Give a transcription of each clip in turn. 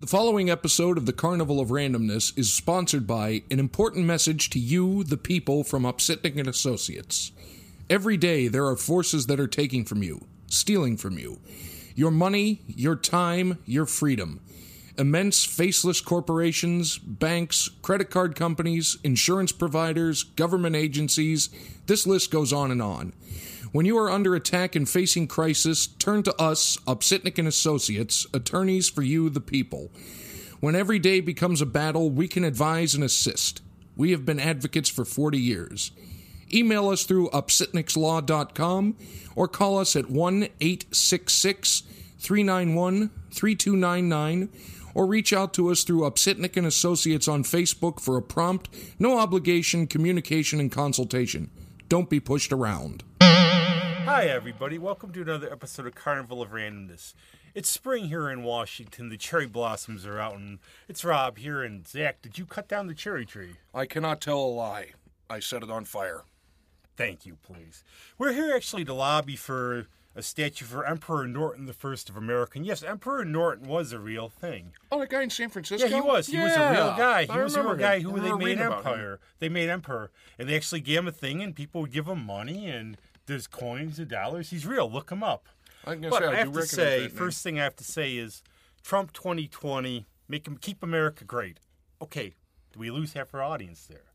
The following episode of the Carnival of Randomness is sponsored by an important message to you, the people, from Upsitnik and Associates. Every day there are forces that are taking from you, stealing from you. Your money, your time, your freedom. Immense faceless corporations, banks, credit card companies, insurance providers, government agencies, this list goes on and on. When you are under attack and facing crisis, turn to us, Upsitnik and Associates, attorneys for you, the people. When every day becomes a battle, we can advise and assist. We have been advocates for 40 years. Email us through upsitnikslaw.com or call us at 1 866 391 3299 or reach out to us through Upsitnik and Associates on Facebook for a prompt, no obligation communication and consultation. Don't be pushed around. Hi, everybody. Welcome to another episode of Carnival of Randomness. It's spring here in Washington. The cherry blossoms are out, and it's Rob here. And Zach, did you cut down the cherry tree? I cannot tell a lie. I set it on fire. Thank you, please. We're here actually to lobby for a statue for Emperor Norton the First of America. And yes, Emperor Norton was a real thing. Oh, the guy in San Francisco? Yeah, he was. He was a real guy. He I was a real guy who they made reading about him. Empire. They made Emperor, and they actually gave him a thing, and people would give him money, and there's coins and dollars. He's real. Look him up. I can But say, I I, have to say, first thing I have to say is Trump 2020, make him keep America great. Okay, do we lose half our audience there?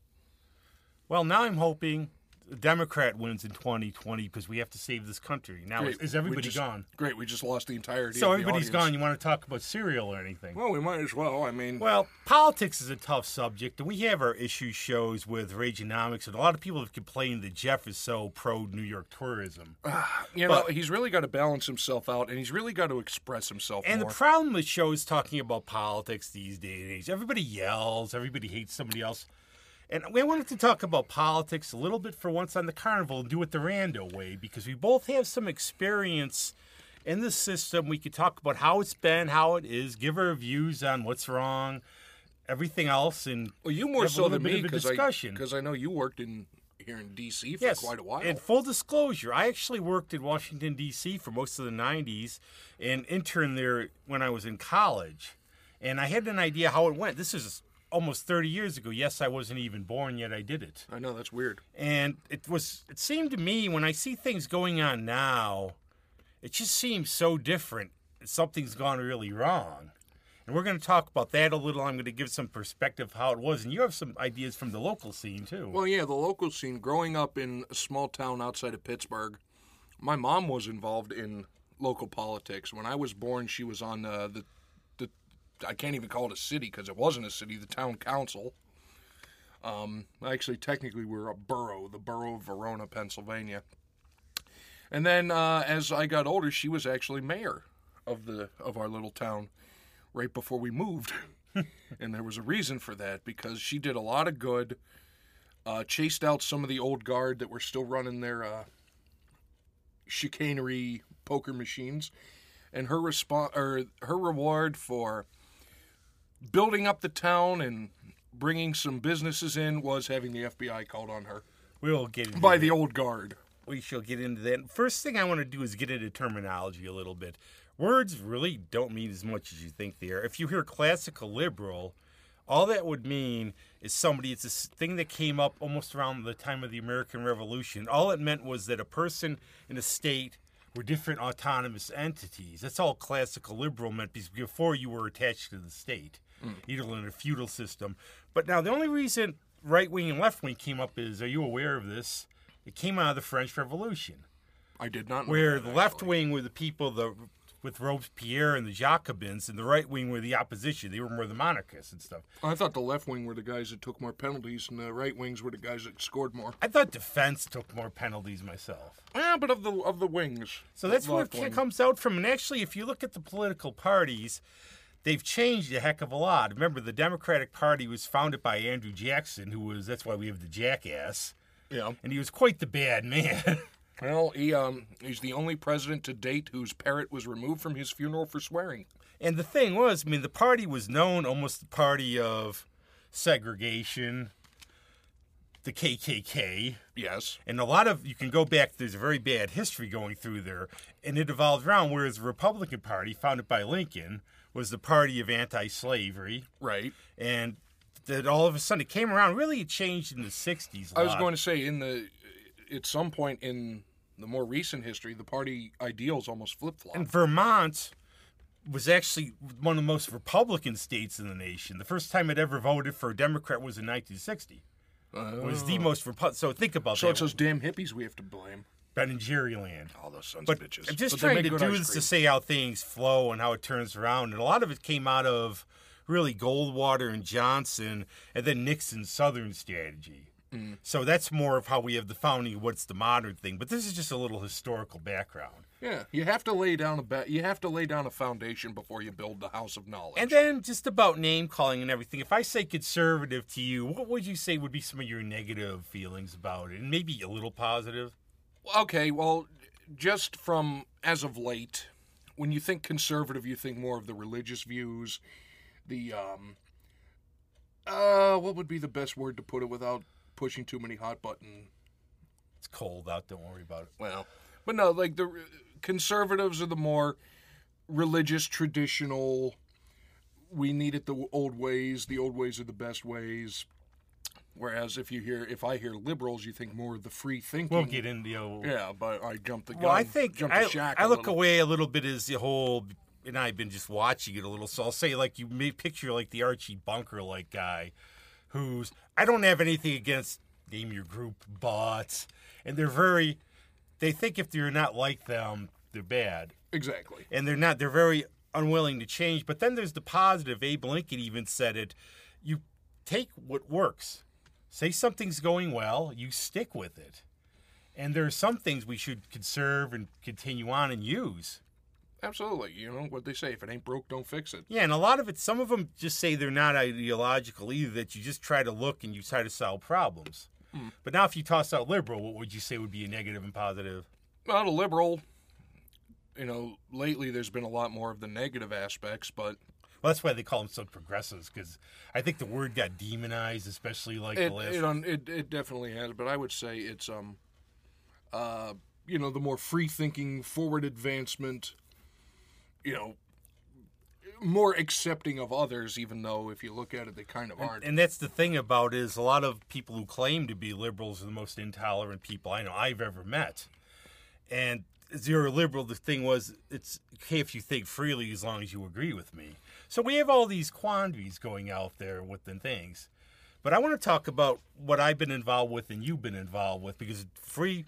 Well, now I'm hoping the Democrat wins in 2020 because we have to save this country. Now, Great. is, is everybody just- gone? Great, we just lost the entirety So everybody's gone. You want to talk about cereal or anything? Well, we might as well. I mean, Well, politics is a tough subject, and we have our issue shows with Rageonomics, and a lot of people have complained that Jeff is so pro New York tourism. you know, he's really got to balance himself out, and he's really got to express himself And more. the problem with shows talking about politics these days everybody yells, everybody hates somebody else. And we wanted to talk about politics a little bit for once on the carnival and do it the rando way because we both have some experience in the system. We could talk about how it's been, how it is, give our views on what's wrong, everything else, and well, you more so than me because I I know you worked in here in D.C. for yes, quite a while. And full disclosure, I actually worked in Washington D.C. for most of the '90s and interned there when I was in college, and I had an idea how it went. This is almost 30 years ago. Yes, I wasn't even born yet. I did it, I know that's weird. and it was. It seemed to me when I see things going on now, it just seems so different. Something's gone really wrong. And we're going to talk about that a little. I'm going to give some perspective how it was, and you have some ideas from the local scene too. Well, yeah, the local scene. Growing up in a small town outside of Pittsburgh, my mom was involved in local politics. When I was born, she was on uh, the the I can't even call it a city because it wasn't a city. The town council. Um, actually, technically, we were a borough, the borough of Verona, Pennsylvania. And then, uh, as I got older, she was actually mayor of the of our little town right before we moved. and there was a reason for that because she did a lot of good uh, chased out some of the old guard that were still running their uh, chicanery poker machines, and her respo- or her reward for building up the town and bringing some businesses in was having the FBI called on her we'll get into by that. the old guard. we shall get into that. First thing I want to do is get into terminology a little bit. Words really don't mean as much as you think they are. If you hear classical liberal, all that would mean is somebody, it's a s- thing that came up almost around the time of the American Revolution. All it meant was that a person in a state were different autonomous entities. That's all classical liberal meant because before you were attached to the state, either in a feudal system. But now the only reason right wing and left wing came up is are you aware of this? It came out of the French Revolution, I did not know where the left wing were the people the with Robespierre and the Jacobins, and the right wing were the opposition. They were more the monarchists and stuff. I thought the left wing were the guys that took more penalties, and the right wings were the guys that scored more. I thought defense took more penalties myself. Yeah, but of the of the wings. So that's where it wing. comes out from. And actually, if you look at the political parties, they've changed a heck of a lot. Remember, the Democratic Party was founded by Andrew Jackson, who was that's why we have the jackass, Yeah. and he was quite the bad man. Well, he um he's the only president to date whose parrot was removed from his funeral for swearing. And the thing was, I mean, the party was known almost the party of segregation, the KKK, Yes. and a lot of you can go back. There's a very bad history going through there, and it evolved around. Whereas the Republican Party, founded by Lincoln, was the party of anti-slavery, Right. and that all of a sudden it came around. Really, it changed in the '60s. I was going to say in the at some point in the more recent history, the party ideals almost flip flop. And Vermont was actually one of the most Republican states in the nation. The first time it ever voted for a Democrat was in 1960. It was the oh. most Repu- So think about Oh. So that. it's those damn hippies we have to blame. Ben and Jerry land. All those sons But of bitches. I'm just But trying to do ice this to cream. say how things flow and how it turns around. And a lot of it came out of really Goldwater and Johnson and then Nixon's Southern strategy. Mm. So that's more of how we have the founding of what's the modern thing. But this is just a little historical background. Yeah, you have to lay down a ba- you have to lay down a foundation before you build the house of knowledge. And then just about name calling and everything. If I say conservative to you, what would you say would be some of your negative feelings about it? And maybe a little positive? Okay, well, just from as of late, when you think conservative, you think more of the religious views, the um, uh, what would be the best word to put it without pushing too many hot button It's cold out. Don't worry about it. Well, but no, like the conservatives are the more religious, traditional. We need it the old ways. The old ways are the best ways. Whereas if you hear, if I hear liberals, you think more of the free thinking. We'll get into the old. Yeah, but I jumped the gun. Well, I think jumped the I, shack I a look little. away a little bit as the whole, and I've been just watching it a little. So I'll say like you may picture like the Archie Bunker like guy, who's I don't have anything against name your group, but and they're very, they think if you're not like them, they're bad, Exactly. and they're not. They're very unwilling to change. But then there's the positive. Abe Lincoln even said it. You take what works. Say something's going well, you stick with it. And there are some things we should conserve and continue on and use. Absolutely. You know what they say: if it ain't broke, don't fix it. Yeah, and a lot of it, some of them just say they're not ideological either, that you just try to look and you try to solve problems. Hmm. But now, if you toss out liberal, what would you say would be a negative and positive? Not a liberal. You know, lately there's been a lot more of the negative aspects, but Well, that's why they call them themselves progressives, because I think the word got demonized, especially like it the last. it, it it definitely has. But I would say it's um, uh, you know, the more free thinking, forward advancement. You know, more accepting of others, even though if you look at it, they kind of aren't. And that's the thing about it is a lot of people who claim to be liberals are the most intolerant people I know I've ever met. And as liberal, the thing was it's okay if you think freely as long as you agree with me. So we have all these quandaries going out there within things. But I want to talk about what I've been involved with and you've been involved with because free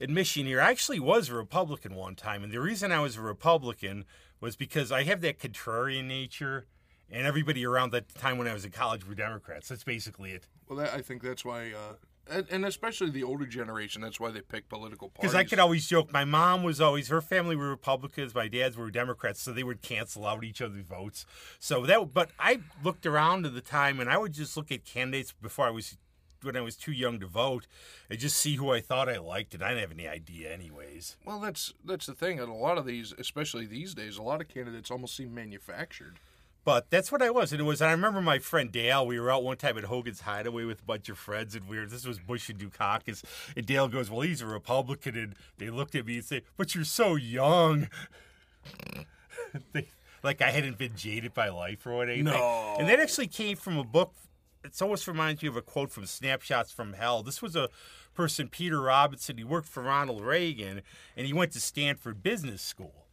admission here, I actually was a Republican one time. And the reason I was a Republican was because I have that contrarian nature. And everybody around that time when I was in college were Democrats. That's basically it. well, that, I think that's why, uh, and, and especially the older generation, that's why they pick political parties. Because I could always joke, my mom was always her family were Republicans, my dad's were Democrats, so they would cancel out each other's votes. So that, but I looked around at the time, and I would just look at candidates before I was, when I was too young to vote, and just see who I thought I liked, and I didn't have any idea, anyways. Well, that's that's the thing. And a lot of these, especially these days, a lot of candidates almost seem manufactured. But that's what I was, and it was. I remember my friend Dale. We were out one time at Hogan's Hideaway with a bunch of friends, and we were. This was Bush and Dukakis, and Dale goes, "Well, he's a Republican," and they looked at me and said, "But you're so young." they, like I hadn't been jaded by life or anything. No. And that actually came from a book. It almost reminds me of a quote from Snapshots from Hell. This was a person, Peter Robinson. He worked for Ronald Reagan, and he went to Stanford Business School.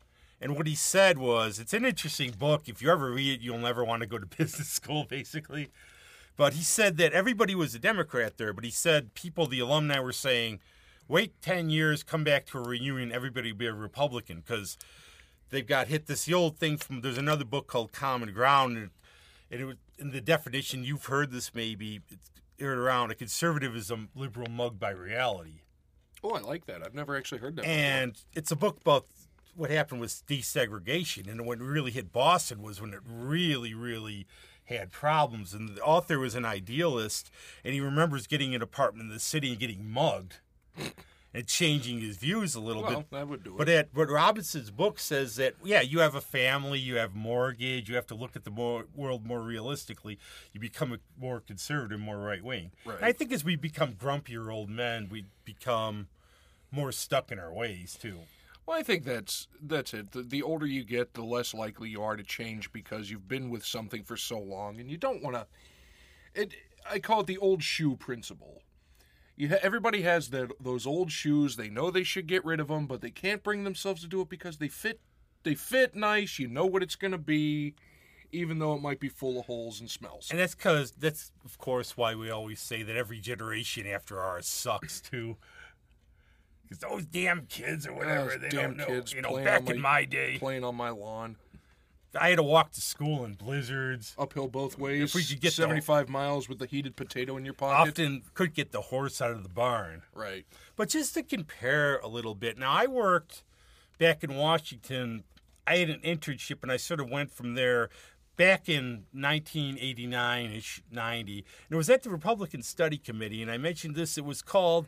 And what he said was, it's an interesting book. If you ever read it, you'll never want to go to business school, basically. But he said that everybody was a Democrat there, but he said people, the alumni, were saying, wait 10 years, come back to a reunion, everybody will be a Republican because they've got hit this the old thing from there's another book called Common Ground, and, and it was in the definition, you've heard this maybe, it's aired around a conservatism liberal mugged by reality. Oh, I like that. I've never actually heard that. And it's a book about what happened was desegregation. And when it really hit Boston was when it really, really had problems. And the author was an idealist, and he remembers getting an apartment in the city and getting mugged and changing his views a little before. bit. well, that would do it. But at, but Robinson's book says that yeah, you have a family, you have mortgage, you have to look at the more, world more realistically. You become a more conservative, more right wing. Right. I think as we become grumpier old men, we become more stuck in our ways too. Well, I think that's that's it. The, the older you get, the less likely you are to change because you've been with something for so long, and you don't want to. It. I call it the old shoe principle. You ha- everybody has that those old shoes. They know they should get rid of them, but they can't bring themselves to do it because they fit. They fit nice. You know what it's going to be, even though it might be full of holes and smells. And that's because that's of course why we always say that every generation after ours sucks too. Because those damn kids or whatever, they damn don't know. kids you know, playing back on in my- day, Playing on my lawn, I had to walk to school in blizzards. uphill both ways. If we could get the- seventy-five miles with a heated potato in your pocket. Often could get the horse out of the barn. Right. But just to compare a little bit, now I worked back in Washington. I had an internship, and I sort of went from there back in 1989 ish, 90. And it was at the Republican Study Committee, and I mentioned this. It was called,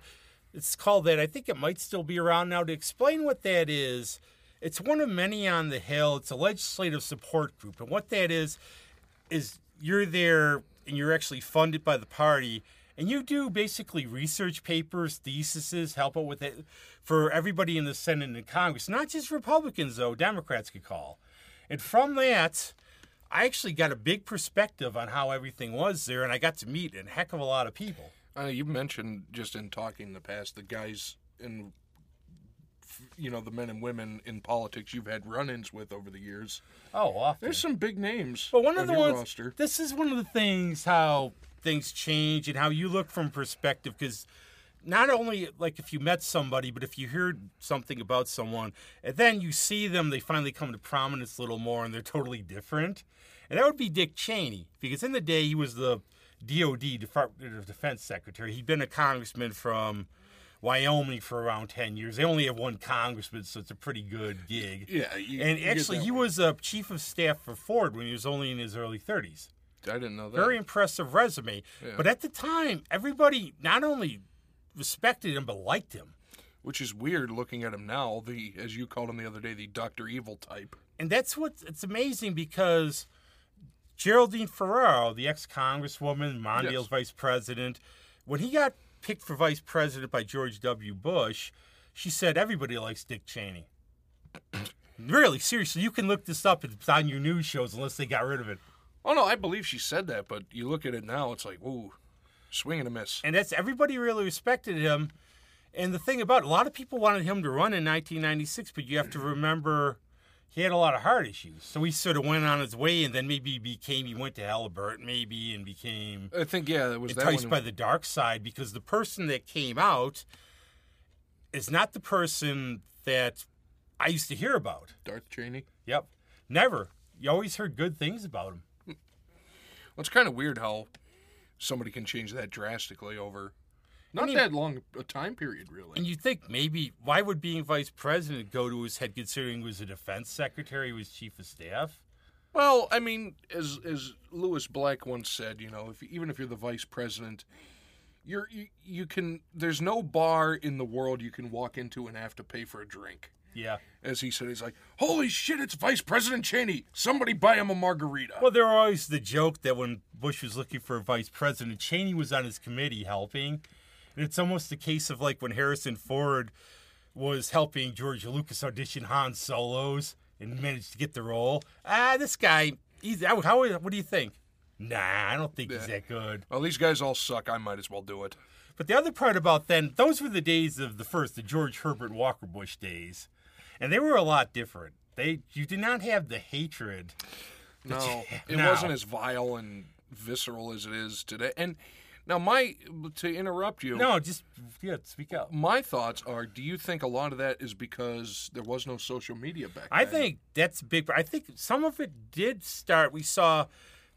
it's called that. I think it might still be around now. To explain what that is, it's one of many on the Hill. It's a legislative support group, and what that is, is you're there and you're actually funded by the party and you do basically research papers, theses, help out with it for everybody in the Senate and Congress, not just Republicans though, Democrats could call. And from that, I actually got a big perspective on how everything was there and I got to meet a heck of a lot of people. Uh, you mentioned just in talking in the past the guys in, you know, the men and women in politics you've had run-ins with over the years. Oh, often. There's some big names. But one of on the ones, roster. this is one of the things how things change and how you look from perspective because not only like if you met somebody, but if you heard something about someone and then you see them, they finally come to prominence a little more and they're totally different. And that would be Dick Cheney because in the day he was the DOD Department of Defense Secretary. He'd been a congressman from Wyoming for around 10 years. They only have one congressman, so it's a pretty good gig. Yeah, you- and you actually, he was a chief of staff for Ford when he was only in his early 30s. I didn't know that. Very impressive resume. But at the time, everybody not only respected him but liked him. Which is weird looking at him now. The as you called him the other day, the Doctor Evil type. And that's what it's amazing because Geraldine Ferraro, the ex congresswoman, Mondale's Yes. vice president, when he got picked for vice president by George W. Bush, she said everybody likes Dick Cheney. really, seriously, you can look this up. It's on your news shows unless they got rid of it. Oh no, I believe she said that, but you look at it now, it's like, ooh, swing and a miss. and that's everybody really respected him. And the thing about it, a lot of people wanted him to run in 1996, but you have to remember he had a lot of heart issues. So he sort of went on his way, and then maybe became he went to Halliburton, maybe, and became I think yeah, that was that enticed one. by the dark side because the person that came out is not the person that I used to hear about. Darth Cheney. Yep, never. You always heard good things about him. Well, it's kind of weird how somebody can change that drastically over not mean- that long a time period, really. And you think maybe why would being vice president go to his head considering he was a defense secretary, he was chief of staff? Well, I mean, as as Lewis Black once said, you know, if even if you're the vice president, you're you, you can. There's no bar in the world you can walk into and have to pay for a drink. Yeah. As he said, he's like, "Holy shit, it's Vice President Cheney! Somebody buy him a margarita." Well, there was always the joke that when Bush was looking for a vice president, Cheney was on his committee helping. It's almost a case of like when Harrison Ford was helping George Lucas audition Han Solos and managed to get the role. Ah, this guy, he's how, how what do you think? Nah, I don't think he's that good. well, these guys all suck. I might as well do it. But the other part about then, those were the days of the first, the George Herbert Walker Bush days, and they were a lot different. They you did not have the hatred. No, it No. wasn't as vile and visceral as it is today. And now, my to interrupt you. No, just yeah, speak out. My thoughts are: Do you think a lot of that is because there was no social media back then? I then? think that's big. I think some of it did start. We saw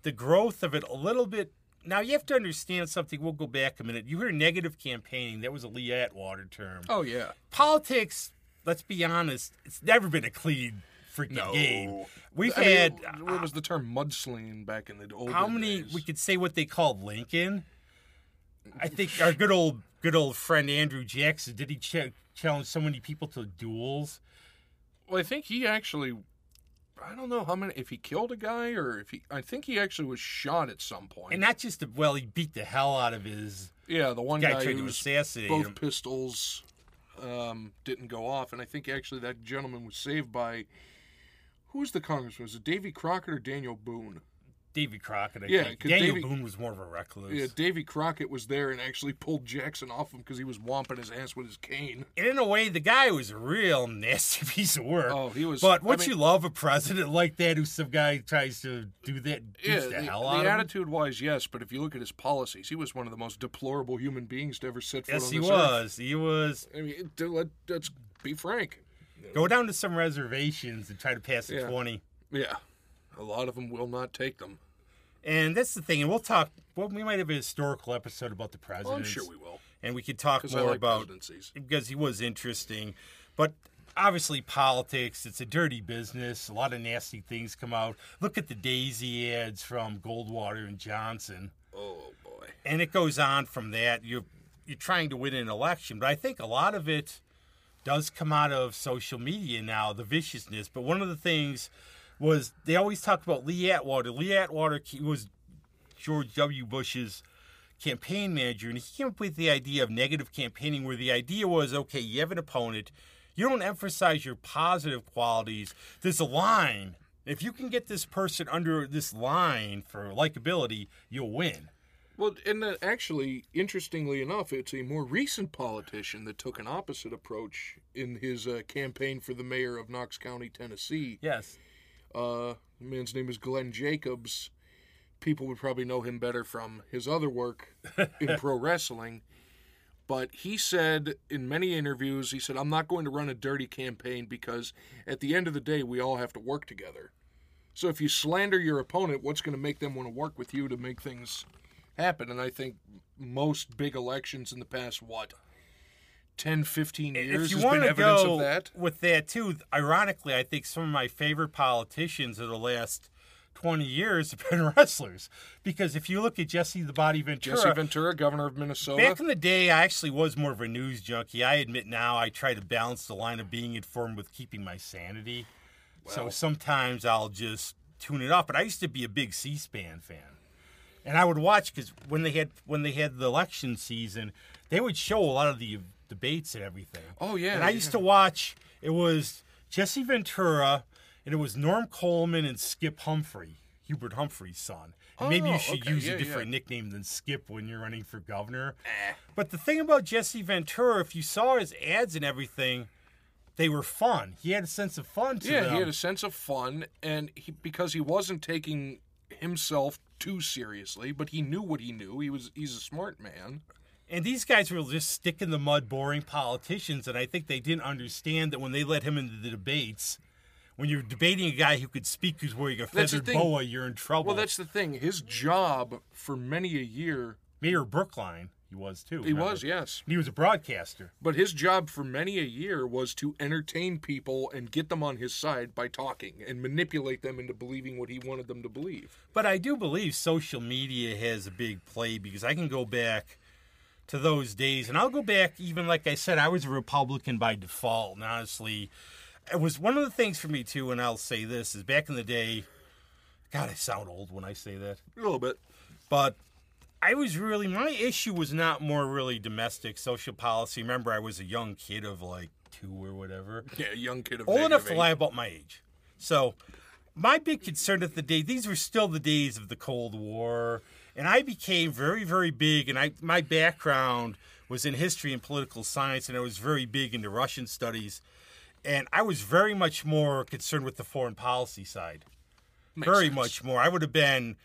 the growth of it a little bit. Now you have to understand something. We'll go back a minute. You hear negative campaigning. That was a Lee Atwater term. Oh yeah. Politics. Let's be honest. It's never been a clean freaking game. We've I had uh, what was the term mudslinging back in the old days? how many? days? We could say what they called Lincoln. I think our good old good old friend Andrew Jackson did he ch- challenge so many people to duels? Well, I think he actually. I don't know how many. If he killed a guy or if he. I think he actually was shot at some point. And not just well, he beat the hell out of his yeah, the one guy guy tried who to was assassinate both him. pistols. um, didn't go off, and I think actually that gentleman was saved by who was the congressman? Was it Davy Crockett or Daniel Boone? Davy Crockett. I Yeah, think. Daniel Boone was more of a recluse. Yeah, Davy Crockett was there and actually pulled Jackson off him because he was womping his ass with his cane. And in a way, the guy was a real nasty piece of work. Oh, he was. But I would mean, you love a president like that who some guy tries to do that, Yeah, the, the, hell the of attitude wise, yes, but if you look at his policies, he was one of the most deplorable human beings to ever set foot Yes, on he this earth. was. He was. I mean, let, let's be frank. Go down to some reservations and try to pass a Yeah. 20. Yeah, a lot of them will not take them. And that's the thing. And we'll talk. Well, we might have a historical episode about the Well, president. I'm sure we will And we could talk more like about presidencies. because he was interesting. But obviously, politics, it's a dirty business. A lot of nasty things come out. Look at the Daisy ads from Goldwater and Johnson. Oh boy. And it goes on from that. You're, you're trying to win an election. But I think a lot of it does come out of social media now, the viciousness. But one of the things was they always talked about Lee Atwater. Lee Atwater was George W. Bush's campaign manager, and he came up with the idea of negative campaigning, where the idea was okay, you have an opponent, you don't emphasize your positive qualities. There's a line. If you can get this person under this line for likability, you'll win. Well, and uh, actually, interestingly enough, it's a more recent politician that took an opposite approach in his uh, campaign for the mayor of Knox County, Tennessee. Yes. Uh, the man's name is Glenn Jacobs. People would probably know him better from his other work in pro wrestling. But he said in many interviews, he said, I'm not going to run a dirty campaign because at the end of the day, we all have to work together. So if you slander your opponent, what's going to make them want to work with you to make things happen? And I think most big elections in the past, what, 10, 15 years if you has want been to evidence go of that? with that too, ironically, I think some of my favorite politicians of the last twenty years have been wrestlers. Because if you look at Jesse the Body Ventura, Jesse Ventura, governor of Minnesota. back in the day, I actually was more of a news junkie. I admit now I try to balance the line of being informed with keeping my sanity. so sometimes I'll just tune it off. But I used to be a big C-SPAN fan. And I would watch because when they had when they had the election season, they would show a lot of the debates and everything. Oh, yeah, And I yeah. used to watch. It was Jesse Ventura, and it was Norm Coleman and Skip Humphrey, Hubert Humphrey's son. And maybe Oh, you should okay, use yeah, a different yeah. nickname than Skip when you're running for governor. Eh. But the thing about Jesse Ventura, if you saw his ads and everything, they were fun. He had a sense of fun to Yeah, them. he had a sense of fun, and he, because he wasn't taking himself too seriously, but he knew what he knew. He was he's a smart man. And these guys were just stick in the mud, boring politicians. And I think they didn't understand that when they let him into the debates, when you're debating a guy who could speak who's wearing a feathered boa, you're in trouble. Well, that's the thing. His job for many a year, Mayor Brookline, he was too. he remember? was yes, he was a broadcaster. but his job for many a year was to entertain people and get them on his side by talking and manipulate them into believing what he wanted them to believe. But I do believe social media has a big play because I can go back to those days, and I'll go back even like I said, I was a Republican by default. And honestly, it was one of the things for me too. And I'll say this is back in the day. God, I sound old when I say that. A little bit. but I was really my issue was not more really domestic social policy. Remember, I was a young kid of like two or whatever, Yeah, a young kid of old enough to lie about my age. So my big concern at the day these were still the days of the Cold War, and I became very very big. And I my background was in history and political science, and I was very big into Russian studies. And I was very much more concerned with the foreign policy side Makes very sense. much more. I would have been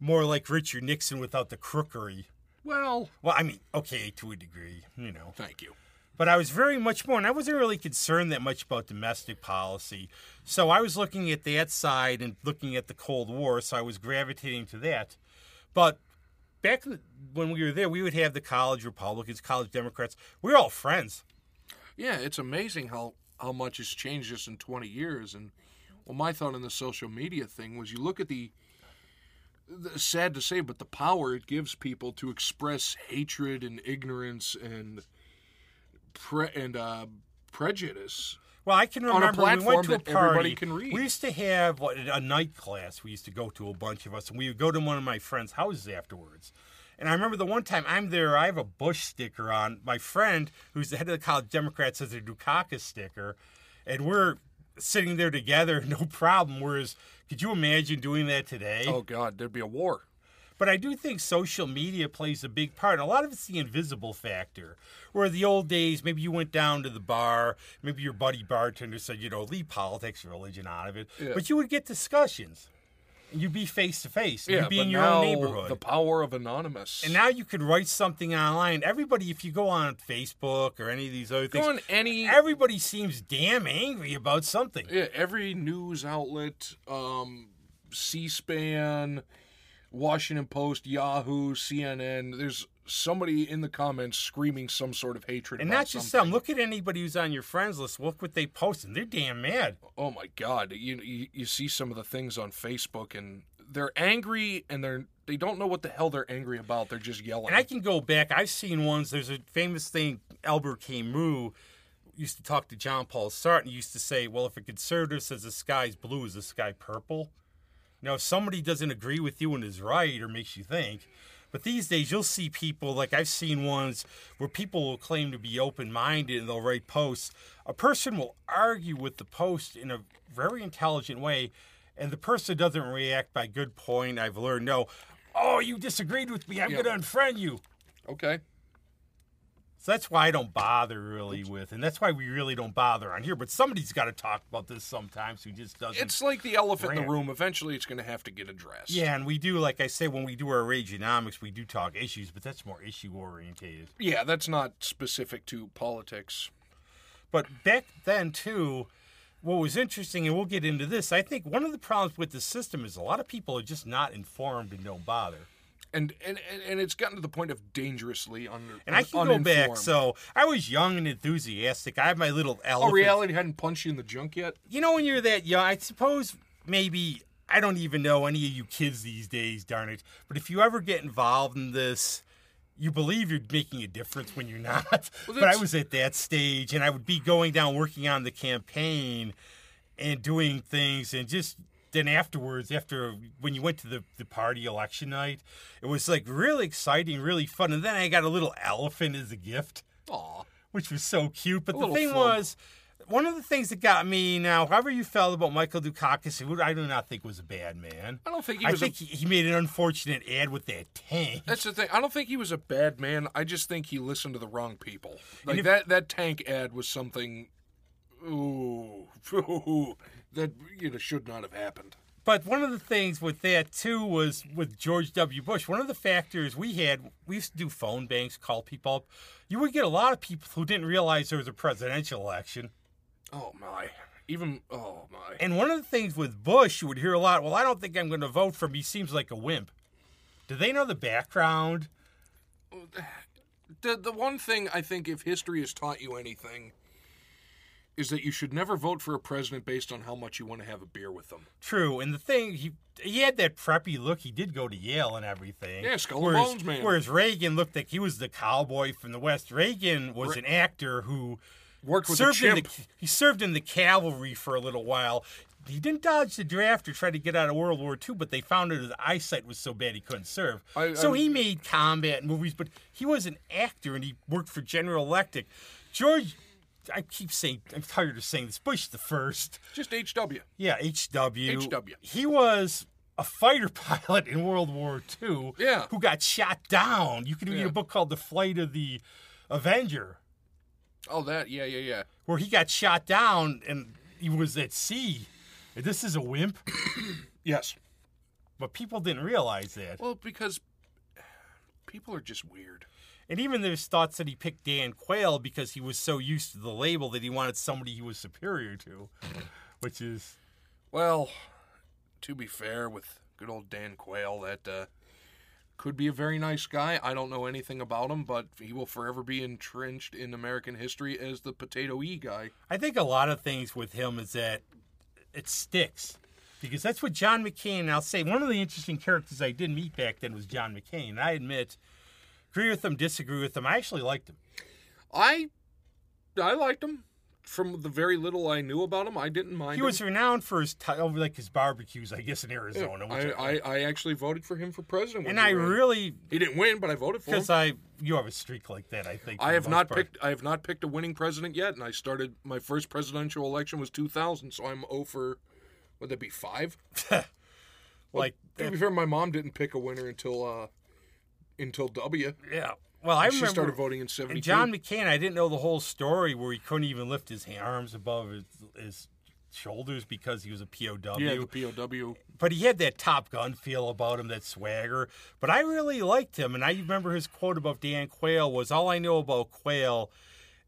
more like Richard Nixon without the crookery. Well, Well, I mean, okay, to a degree, you know. thank you. But I was very much more, and I wasn't really concerned that much about domestic policy. So I was looking at that side and looking at the Cold War, so I was gravitating to that. But back when we were there, we would have the college Republicans, college Democrats. We were all friends. Yeah, it's amazing how how much has changed just in 20 years. And well, my thought on the social media thing was you look at the, the sad to say, but the power it gives people to express hatred and ignorance and pre- and uh, prejudice. Well, I can a remember we went to a party. everybody can read. We used to have what, a night class. We used to go to a bunch of us, and we would go to one of my friends' houses afterwards. And I remember the one time I'm there, I have a Bush sticker on. My friend, who's the head of the College Democrats, has a Dukakis sticker, and we're sitting there together, no problem. Whereas, could you imagine doing that today? Oh God, there'd be a war. But I do think social media plays a big part. A lot of it's the invisible factor. Where the old days, maybe you went down to the bar, maybe your buddy bartender said, you know, leave politics and religion out of it. Yeah. But you would get discussions. You'd be face to face. You'd be in your own neighborhood. the power of anonymous. and now you could write something online. Everybody, if you go on Facebook or any of these other go things, on any everybody seems damn angry about something. yeah, every news outlet, um, C-SPAN, Washington Post, Yahoo, CNN. There's somebody in the comments screaming some sort of hatred. And not just something. some. Look at anybody who's on your friends list. Look what they post, and they're damn mad. Oh my God! You, you you see some of the things on Facebook, and they're angry, and they're they don't know what the hell they're angry about. They're just yelling. And I can go back. I've seen ones. There's a famous thing. Albert Camus used to talk to John Paul Sartre and he used to say, "Well, if a conservative says the sky's blue, is the sky purple?" Now, if somebody doesn't agree with you and is right or makes you think, but these days you'll see people like I've seen ones where people will claim to be open-minded and they'll write posts. A person will argue with the post in a very intelligent way, and the person doesn't react by good point. I've learned no. Oh, you disagreed with me. I'm Yeah. going to unfriend you. okay. So that's why I don't bother really with, and that's why we really don't bother on here. But somebody's got to talk about this sometimes who just doesn't. It's like the elephant in the room. Eventually, it's going to have to get addressed. yeah, and we do, like I say, when we do our Rageonomics, we do talk issues, but that's more issue orientated. Yeah, that's not specific to politics. But back then too, what was interesting, and we'll get into this. I think one of the problems with the system is a lot of people are just not informed and don't bother. And and, and, it's gotten to the point of dangerously under. And I can go back. So I was young and enthusiastic. I have my little oh, elephant. Oh, reality hadn't punched you in the junk yet? you know when you're that young i suppose maybe i don't even know any of you kids these days darn it but if you ever get involved in this you believe you're making a difference when you're not but i was at that stage and i would be going down working on the campaign and doing things and just then afterwards after when you went to the, the party election night it was like really exciting really fun and then i got a little elephant as a gift Aw. which was so cute. But A the thing was, one of the things that got me now, however you felt about Michael Dukakis, who I do not think was a bad man. I don't think he I was. think a, he, he made an unfortunate ad with that tank. that's the thing. I don't think he was a bad man. I just think he listened to the wrong people. Like if- that. That tank ad was something. Ooh, ooh, that you know should not have happened. But one of the things with that too was with George W. Bush. One of the factors we had, we used to do phone banks, call people up. You would get a lot of people who didn't realize there was a presidential election. Oh my. Even oh my. And one of the things with Bush, you would hear a lot. Well, I don't think I'm going to vote for him. He seems like a wimp. Do they know the background? Oh, the the one thing I think if history has taught you anything is that you should never vote for a president based on how much you want to have a beer with them. True, and the thing he he had that preppy look. He did go to Yale and everything. Yeah, skull and whereas, bones man. Whereas Reagan looked like he was the cowboy from the West. Reagan was an actor who Worked with served the he served in the cavalry for a little while. He didn't dodge the draft or try to get out of World War II, but they found out his eyesight was so bad he couldn't serve. I- so I- he made combat movies, but he was an actor and he worked for General Electric. George, I keep saying, I'm tired of saying this. Bush the first. Just HW. Yeah, HW. HW. He was a fighter pilot in World War II. Yeah. Who got shot down. You can read Yeah. a book called The Flight of the Avenger, Oh, that. Yeah, yeah, yeah. where he got shot down and he was at sea. This is a wimp, Yes. but people didn't realize that. Well, because people are just weird. And even there's thoughts that he picked Dan Quayle because he was so used to the label that he wanted somebody he was superior to, which is Well, to be fair, with good old Dan Quayle, that uh, could be a very nice guy. I don't know anything about him, but he will forever be entrenched in American history as the potato E guy. I think a lot of things with him is that it sticks. Because that's what John McCain, and I'll say one of the interesting characters I did meet back then was John McCain. I admit, agree with them, disagree with them. I actually liked him. I, I liked him. from the very little I knew about him, I didn't mind. He was renowned for his t- over like his barbecues, I guess, in Arizona. him. Which I, I, I actually voted for him for president. and I ran. really he didn't win, but I voted for him. because I you have a streak like that. I think I have not part. picked. I have not picked a winning president yet, and I started my first presidential election was 2000, so I'm 0 for. Would that be five? like To be fair, my mom didn't pick a winner until uh, until W. yeah. Well, I she remember started voting in and '72. John McCain. I didn't know the whole story where he couldn't even lift his arms above his, his shoulders because he was a POW. yeah, the POW. but he had that Top Gun feel about him, that swagger. But I really liked him, and I remember his quote about Dan Quayle was, "All I know about Quayle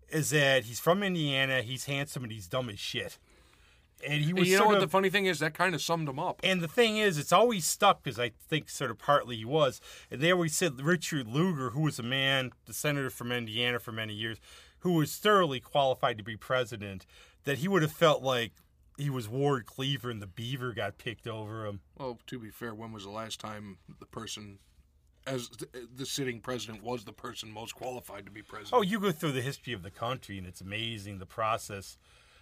is that he's from Indiana, he's handsome, and he's dumb as shit." And he And was you know what of, the funny thing is? That kind of summed him up. and the thing is, it's always stuck because I think sort of partly he was. And they always said Richard Lugar, who was a man, the senator from Indiana for many years, who was thoroughly qualified to be president, that he would have felt like he was Ward Cleaver and the Beaver got picked over him. Well, to be fair, when was the last time the person, as the sitting president, was the person most qualified to be president? Oh, you go through the history of the country, and it's amazing the process.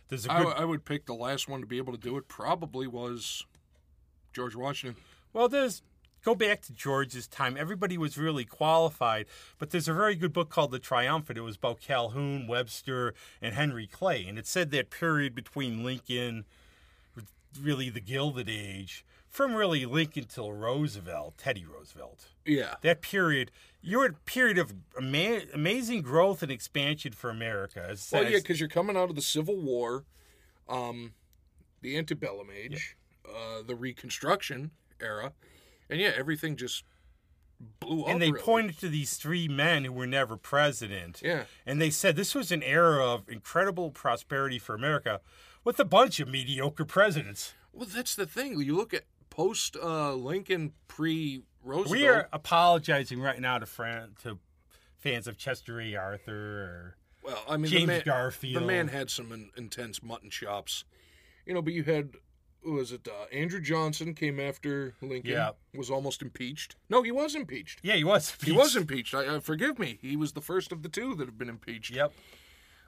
There's a I, good. I would pick the last one to be able to do it. Probably was George Washington. well, there's go back to George's time. Everybody was really qualified, but there's a very good book called The Triumphant. It was about Calhoun, Webster, and Henry Clay, and it said that period between Lincoln, really the Gilded Age, from really Lincoln till Roosevelt, Teddy Roosevelt. Yeah. That period, you're a period of ama- amazing growth and expansion for America. As, Well, yeah, because you're coming out of the Civil War, um, the antebellum age, uh, the Reconstruction era, and yeah, everything just blew up. and they really. pointed to these three men who were never president. Yeah. And they said this was an era of incredible prosperity for America with a bunch of mediocre presidents. Well, that's the thing. You look at post uh, Lincoln, pre Roosevelt. We are apologizing right now to Fran- to fans of Chester A. Arthur or Well, I mean, James the man, Garfield. The man had some in, intense mutton chops, you know. But you had, was it uh, Andrew Johnson came after Lincoln? Yeah. was almost impeached. No, he was impeached. Yeah, he was. He was impeached. I, uh, forgive me. He was the first of the two that have been impeached. Yep.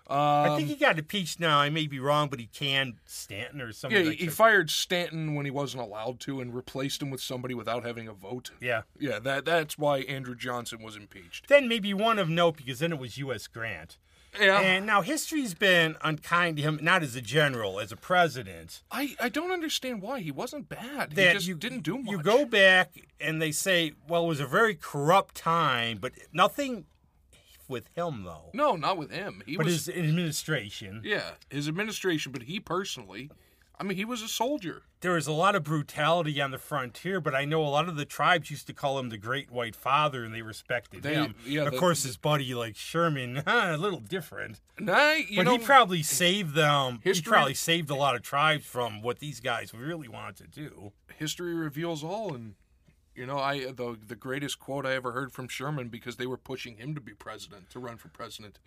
Um, I think he got impeached now. I may be wrong, but he can Stanton or something. yeah, he, like he that. fired Stanton when he wasn't allowed to, and replaced him with somebody without having a vote. yeah. Yeah, that that's why Andrew Johnson was impeached. Then maybe one of note because then it was U.S. Grant. Yeah, And now history's been unkind to him, not as a general, as a president. I, I don't understand why he wasn't bad. that he just you didn't do much. You go back and they say, well, it was a very corrupt time, but nothing with him though. No, not with him. He But was his administration, yeah, his administration, but he personally, I mean, he was a soldier. there was a lot of brutality on the frontier. But I know a lot of the tribes used to call him the Great White Father, and they respected They- him. yeah, of the- course, his buddy like Sherman, a little different. Nah, you But know, he probably saved them. History- He probably saved a lot of tribes from what these guys really wanted to do. history reveals all, and you know, I the the greatest quote I ever heard from Sherman because they were pushing him to be president, to run for president.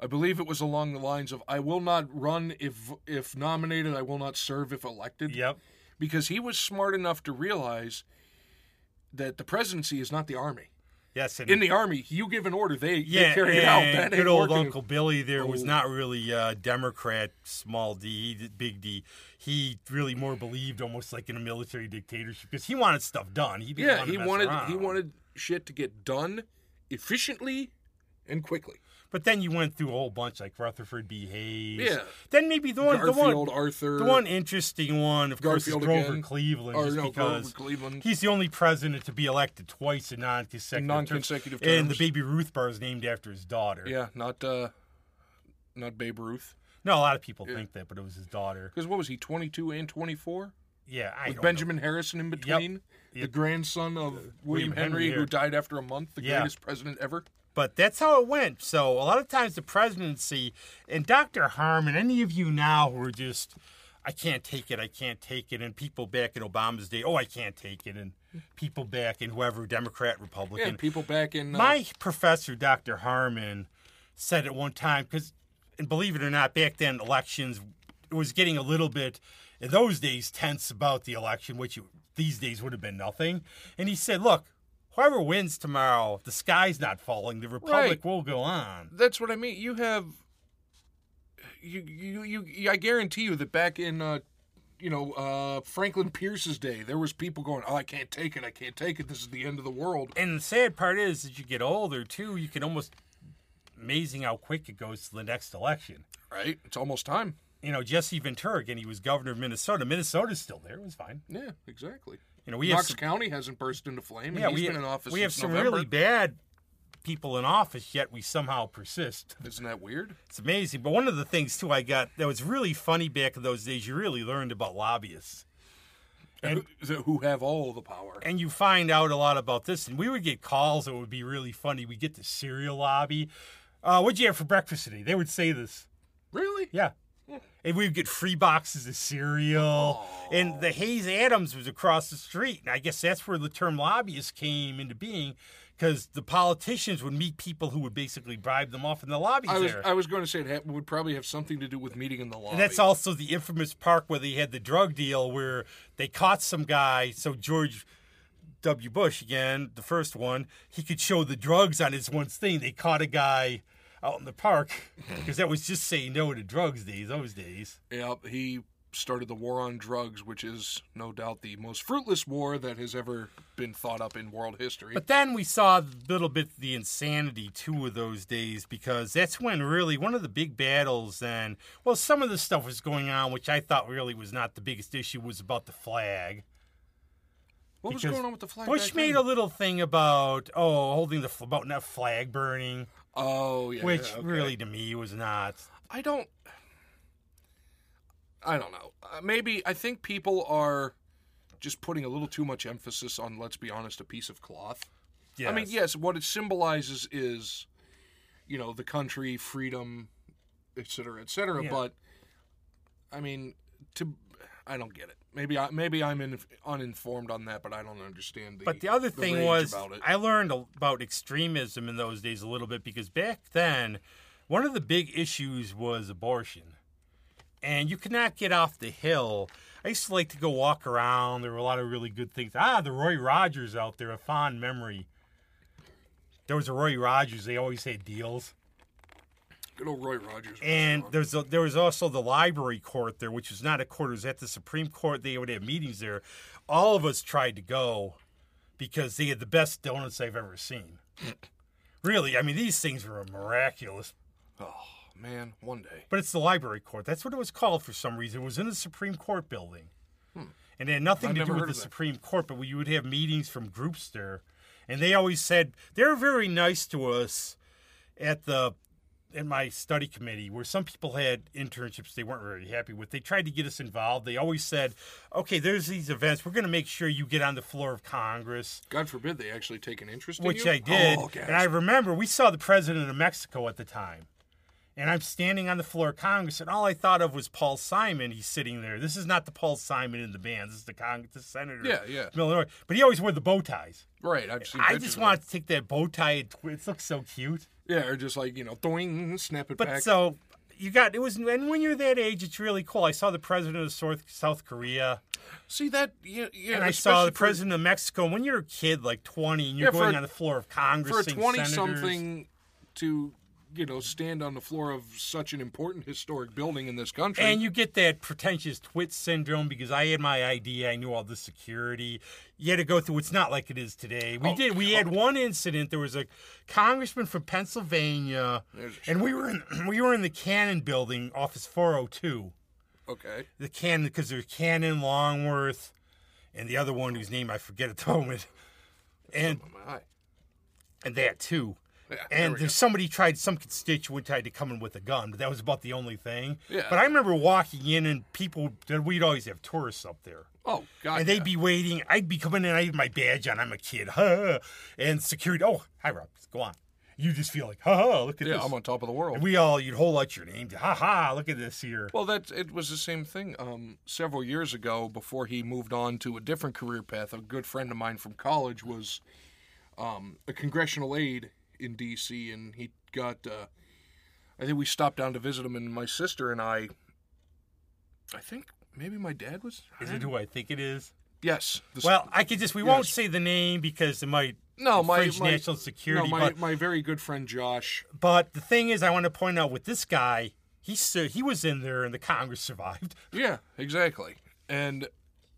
I believe it was along the lines of, "I will not run if if nominated. I will not serve if elected." Yep. because he was smart enough to realize that the presidency is not the army. Yes. And In the army, you give an order, they, Yeah, they carry it out. That good old working. Uncle Billy there was Oh. not really uh, Democrat, small d, big D. He really more believed almost like in a military dictatorship because he wanted stuff done. He didn't Yeah, want to he wanted around. he wanted shit to get done efficiently and quickly. But then you went through a whole bunch like Rutherford B. Hayes. Yeah. Then maybe the one, the one, Arthur, the one interesting one, of Garfield course, is Grover again. Cleveland, or just no, because Cleveland. he's the only president to be elected twice in non-consecutive, Non-consecutive terms. And the terms. Baby Ruth bar is named after his daughter. Yeah, not uh, not Babe Ruth. No, a lot of people think that, but it was his daughter. Because what was he, twenty two and twenty four? Yeah, I With Benjamin Harrison in between, the Yep. grandson of William, William Henry, Henry, who died after a month, the Yeah. greatest president ever. But that's how it went. So a lot of times the presidency and Dr. Harmon, any of you now who are just, I can't take it, I can't take it, and people back in Obama's day, oh, I can't take it, and people back in whoever, Democrat, Republican. Yeah, people back in uh, My professor, Dr. Harmon, said at one time, because, and believe it or not, back then elections it was getting a little bit, in those days, tense about the election, which you, these days would have been nothing. And he said, look, whoever wins tomorrow, the sky's not falling. The republic Right. will go on. that's what I mean. You have you, you, you, I guarantee you that back in, uh, you know, uh, Franklin Pierce's day, there was people going, "Oh, I can't take it. I can't take it. This is the end of the world." And the sad part is, as you get older too, you can almost amazing how quick it goes to the next election. Right? It's almost time. You know, Jesse Ventura again. He was governor of Minnesota. Minnesota's still there. It was fine. Yeah, exactly. You know, we Knox have some, County hasn't burst into flame. yeah, we been in office. we have some November. really bad people in office, yet we somehow persist. Isn't that weird? It's amazing. But one of the things too I got that was really funny back in those days, you really learned about lobbyists. And who have all the power? and you find out a lot about this. And we would get calls that would be really funny. We get the cereal lobby. Uh, what'd you have for breakfast today? They would say this. Really? Yeah. And we'd get free boxes of cereal. And the Hay-Adams was across the street. And I guess that's where the term lobbyist came into being because the politicians would meet people who would basically bribe them off in the lobby I was there. I was going to say it ha- would probably have something to do with meeting in the lobby. And that's also the infamous park where they had the drug deal where they caught some guy. So George W. Bush, again, the first one, he could show the drugs on his one thing. They caught a guy out in the park because that was just saying no to drugs days, those days. Yeah, he started the war on drugs, which is no doubt the most fruitless war that has ever been thought up in world history. But then we saw a little bit the insanity too of those days because that's when really one of the big battles then well some of the stuff was going on which I thought really was not the biggest issue was about the flag. What was going on with the flag? Bush made then? a little thing about oh holding the fl- about not flag burning, Oh yeah, which yeah, okay. really to me was not. I don't. I don't know. Uh, maybe I think people are just putting a little too much emphasis on. Let's be honest, a piece of cloth. Yeah. I mean, yes, what it symbolizes is, you know, the country, freedom, et cetera, et cetera. Yeah. But I mean, to I don't get it. Maybe I maybe I'm in, uninformed on that, but I don't understand the. But the other thing was. I learned about extremism in those days a little bit because back then, one of the big issues was abortion. And you could not get off the hill. I used to like to go walk around. There were a lot of really good things. Ah, the Roy Rogers out there, a fond memory. There was a Roy Rogers. They always had deals. Good old Roy Rogers. And there's a, there was also the library court there, which was not a court. It was at the Supreme Court. They would have meetings there. All of us tried to go because they had the best donuts I've ever seen. really, I mean, these things were miraculous. oh man, one day. But it's the library court. That's what it was called for some reason. It was in the Supreme Court building. And it had nothing Hmm. I've to do with the. Supreme Court, but we would have meetings from groups there. And they always said they were very nice to us at the in my study committee where some people had internships they weren't very happy with. They tried to get us involved. They always said, "Okay, there's these events. We're going to make sure you get on the floor of Congress." God forbid they actually take an interest in which you. I did. Oh. And I remember we saw the president of Mexico at the time. And I'm standing on the floor of Congress, and all I thought of was Paul Simon. He's sitting there. This is not the Paul Simon in the band. This is the Congress, the senator. Yeah, yeah. from Illinois. But he always wore the bow ties. right. I've seen. I just wanted to take that bow tie and twi- it looks so cute. Yeah, or just like you know, doing, snap it But back. so you got it was, and when you're that age, it's really cool. I saw the president of South South Korea, See that? Yeah, yeah. and I saw the president of Mexico. When you're a kid, like 20, and you're Yeah, going a- on the floor of Congress, for, for a 20 something to you know stand on the floor of such an important historic building in this country. And you get that pretentious twit syndrome because I had my ID, I knew all the security. You had to go through. It's not like it is today. We Oh, did. We had one incident. There was a congressman from Pennsylvania, and we were in we were in the Cannon Building, Office 402. okay. The Cannon because there's Cannon, Longworth, and the other one whose name I forget at the moment, and and that too. Yeah, And there's somebody tried, some constituent tried to come in with a gun, but that was about the only thing. Yeah. But I remember walking in and people, that we'd always have tourists up there. Oh God. And they'd yeah. be waiting. I'd be coming in, I had my badge on, I'm a kid. Ha, and security, oh, hi, Rob, go on. You just feel like, ha ha, look at Yeah, this. I'm on top of the world. And we all, you'd hold out your name, ha ha, look at this here. Well, that it was the same thing. Um, several years ago, before he moved on to a different career path, a good friend of mine from college was um, a congressional aide in D.C., and he got. Uh, I think we stopped down to visit him, and my sister and I. I think maybe my dad was. Is it who I think it is? Yes. the- Well, I could just, we won't say the name because it might no, my, my national security. No, my, but my very good friend Josh. But the thing is, I want to point out with this guy, He he was in there, and the Congress survived. Yeah, exactly. And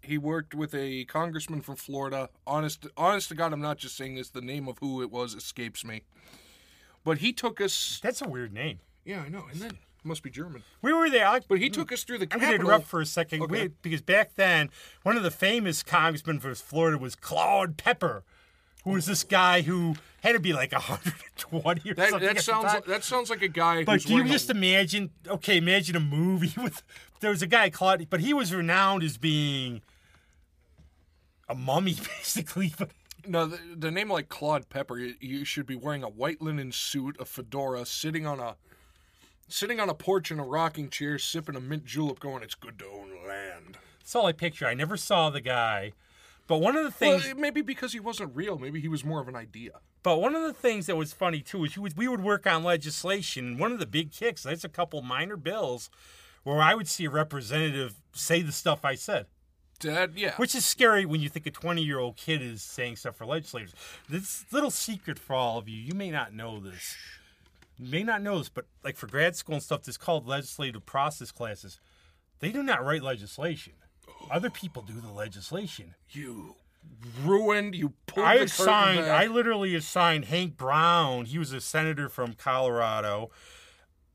he worked with a congressman from Florida. Honest, honest to God, I'm not just saying this. The name of who it was escapes me. But he took us. That's a weird name. Yeah, I know. And then it must be German. We were there. I, But he took us through the I'm going to interrupt for a second Okay. We- because back then, one of the famous congressmen from Florida was Claude Pepper, who was this guy who had to be like 120 or That, something. that sounds like, that sounds like a guy But do you wearing a- just imagine? Okay, imagine a movie with there was a guy Claude, but he was renowned as being a mummy, basically. But No, the, the name like Claude Pepper, you, you should be wearing a white linen suit, a fedora, sitting on a sitting on a porch in a rocking chair, sipping a mint julep, going, "It's good to own land." that's all I picture. I never saw the guy, but one of the Well, things, maybe because he wasn't real. Maybe he was more of an idea. but one of the things that was funny too is would, we would work on legislation. and One of the big kicks, there's a couple minor bills where I would see a representative say the stuff I said. Dad, yeah. Which is scary when you think a 20 year old kid is saying stuff for legislators. This little secret for all of you, you may not know this. You may not know this, but like for grad school and stuff, this called legislative process classes. They do not write legislation. Other people do the legislation. you ruined. You pulled I assigned, I literally assigned Hank Brown. He was a senator from Colorado.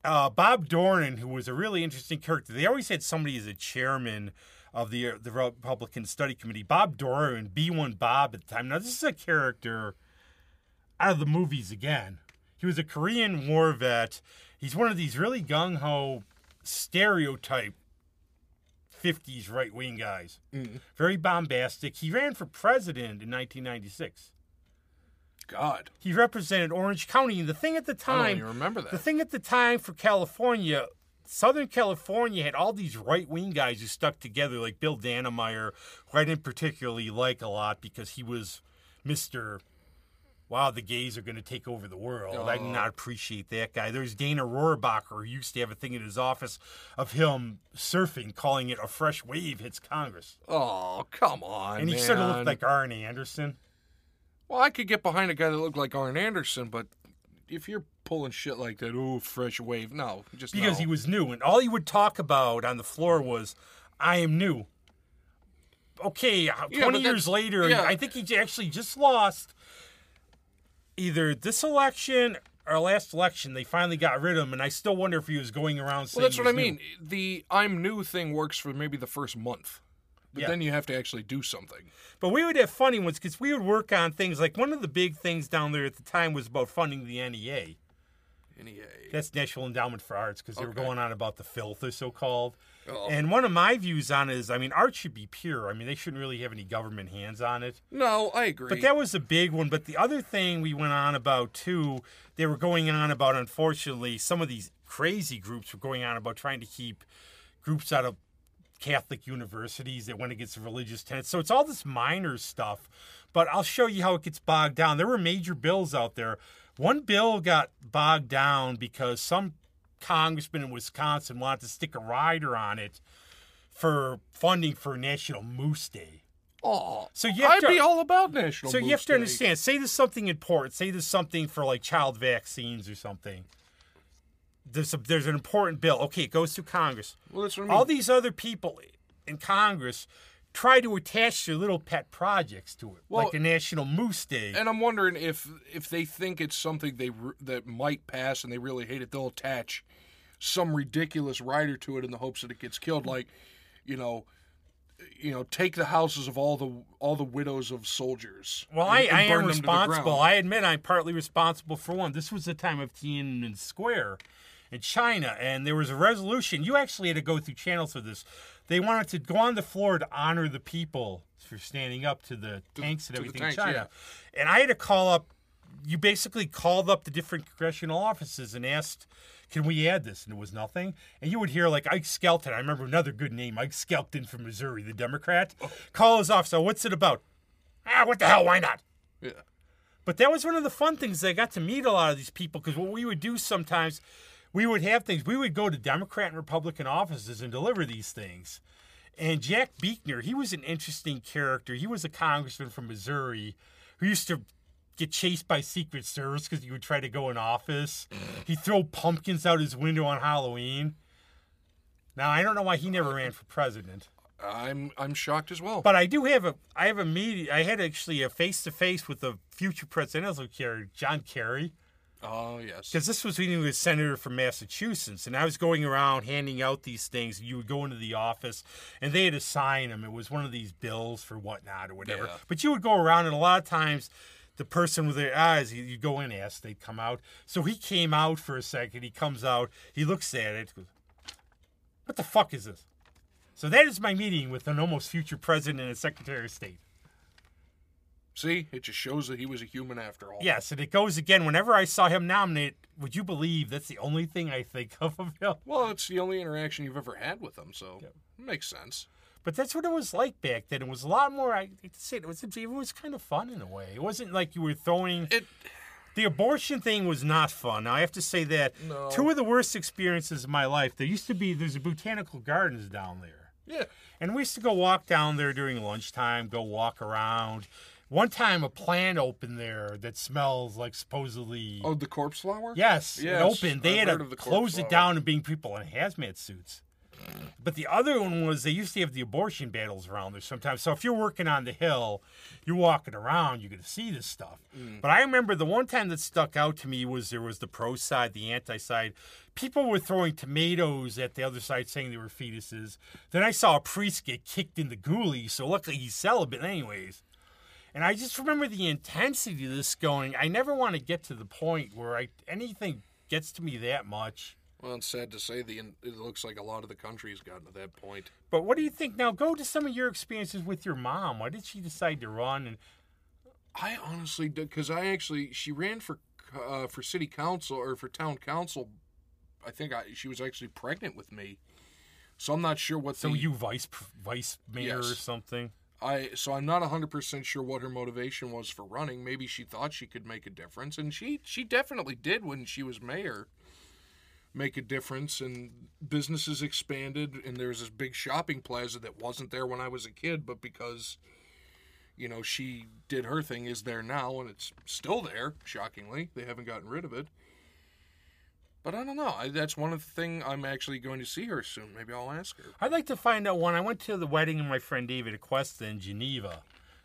Uh, Bob Dornan, who was a really interesting character. They always had somebody as a chairman of the the Republican Study Committee. Bob Dornan, B1 Bob at the time. Now, this is a character out of the movies again. He was a Korean war vet. He's one of these really gung ho stereotype 50s right wing guys. Mm. Very bombastic. He ran for president in 1996. God, He represented Orange County. And the thing at the I time, even remember that. the thing at the time for California, Southern California had all these right wing guys who stuck together, like Bill Dannemeyer, who I didn't particularly like a lot because he was Mr. Wow, the gays are going to take over the world. I did Oh. not appreciate that guy. There's Dana Rohrabacher, who used to have a thing in his office of him surfing, calling it a fresh wave hits Congress. Oh, come on, And he man. sort of looked like Arn Anderson. Well, I could get behind a guy that looked like Arn Anderson, but if you're pulling shit like that, ooh, fresh wave, no, just because no. he was new, and all he would talk about on the floor was, "I am new." Okay, Yeah, twenty years later, yeah. I think he actually just lost either this election or last election. They finally got rid of him, and I still wonder if he was going around saying. Well, that's what I was new. mean. The I'm new thing works for maybe the first month, but Yeah. then you have to actually do something. But we would have funny ones because we would work on things like one of the big things down there at the time was about funding the NEA. NEA. That's National Endowment for Arts because they were going on about the filth, or so called. Oh. And one of my views on it is, I mean, art should be pure. I mean, they shouldn't really have any government hands on it. No, I agree. But that was a big one. But the other thing we went on about too, they were going on about, unfortunately, some of these crazy groups were going on about trying to keep groups out of Catholic universities that went against the religious tenets. So it's all this minor stuff. But I'll show you how it gets bogged down. There were major bills out there. One bill got bogged down because some congressman in Wisconsin wanted to stick a rider on it for funding for National Moose Day. oh, So you have I'd to- be all about national. So you have to Day. understand. Say there's something important. Say there's something for like child vaccines or something. There's a, there's an important bill. Okay, it goes through Congress. Well, that's what I mean. All these other people in Congress try to attach their little pet projects to it, Well- like the National Moose Day. and I'm wondering if if they think it's something they re- that might pass and they really hate it, they'll attach some ridiculous rider to it in the hopes that it gets killed. Like, you know, you know, take the houses of all the all the widows of soldiers. well, and- I, and I am them to the responsible. I admit I'm partly responsible for one. This was the time of Tiananmen Square in China, and there was a resolution. You actually had to go through channels for this. They wanted to go on the floor to honor the people for standing up to the tanks and everything tanks, in China. And I had to call up. You basically called up the different congressional offices and asked, "Can we add this?" And it was nothing. And you would hear like Ike Skelton. I remember another good name, Ike Skelton from Missouri, the Democrat. Call his office. "Oh, What's it about? Ah, what the hell? Why not? Yeah. But that was one of the fun things. I got to meet a lot of these people because what we would do sometimes, we would have things. We would go to Democrat and Republican offices and deliver these things. And Jack Buechner, he was an interesting character. He was a congressman from Missouri who used to get chased by Secret Service because he would try to go in office. He'd throw pumpkins out his window on Halloween. Now I don't know why he never ran for president. I'm I'm shocked as well. But I do have a I have a meeting. I had actually a face to face with the future presidential candidate, John Kerry, Oh yes. because this was when he was senator from Massachusetts, and I was going around handing out these things. You would go into the office, and they had to sign them. It was one of these bills for whatnot or whatever. Yeah. But you would go around, and a lot of times. The person with their eyes, you go in, ask, they'd come out. So he came out for a second. He comes out, he looks at it, goes, What the fuck is this? So that is my meeting with an almost future president and secretary of state. See, it just shows that he was a human after all. Yes, and it goes again. Whenever I saw him nominate, would you believe that's the only thing I think of of him? Well, it's the only interaction you've ever had with him, so it makes sense. But that's what it was like back then. It was a lot more. I hate to say it, it was it was kind of fun in a way. It wasn't like you were throwing. It The abortion thing was not fun. Now I have to say that No. two of the worst experiences of my life. There used to be there's a botanical gardens down there. yeah. And we used to go walk down there during lunchtime, go walk around. One time, a plant opened there that smells like supposedly. Oh, the corpse flower? yes, Yes, it opened. They I've had to the close it down and being people in hazmat suits. But the other one was they used to have the abortion battles around there sometimes. So if you're working on the hill, you're walking around, you're going to see this stuff. Mm. But I remember the one time that stuck out to me was there was the pro side, the anti side. People were throwing tomatoes at the other side saying they were fetuses. Then I saw a priest get kicked in the ghoulie, so luckily he's celibate anyways. And I just remember the intensity of this going. I never want to get to the point where I anything gets to me that much. Well, it's sad to say the it looks like a lot of the country has gotten to that point. But what do you think now? Go to some of your experiences with your mom. Why did she decide to run? And I honestly did because I actually she ran for uh, for city council or for town council. I think I, she was actually pregnant with me, so I'm not sure what. so the, you vice vice mayor or something? I so I'm not 100% sure what her motivation was for running. Maybe she thought she could make a difference and she she definitely did when she was mayor. Make a difference and businesses expanded and there's this big shopping plaza that wasn't there when I was a kid but because you know she did her thing is there now and it's still there shockingly. They haven't gotten rid of it. But I don't know. I, that's one of the thing I'm actually going to see her soon. Maybe I'll ask her. I'd like to find out when I went to the wedding of my friend David Aquesta in Geneva.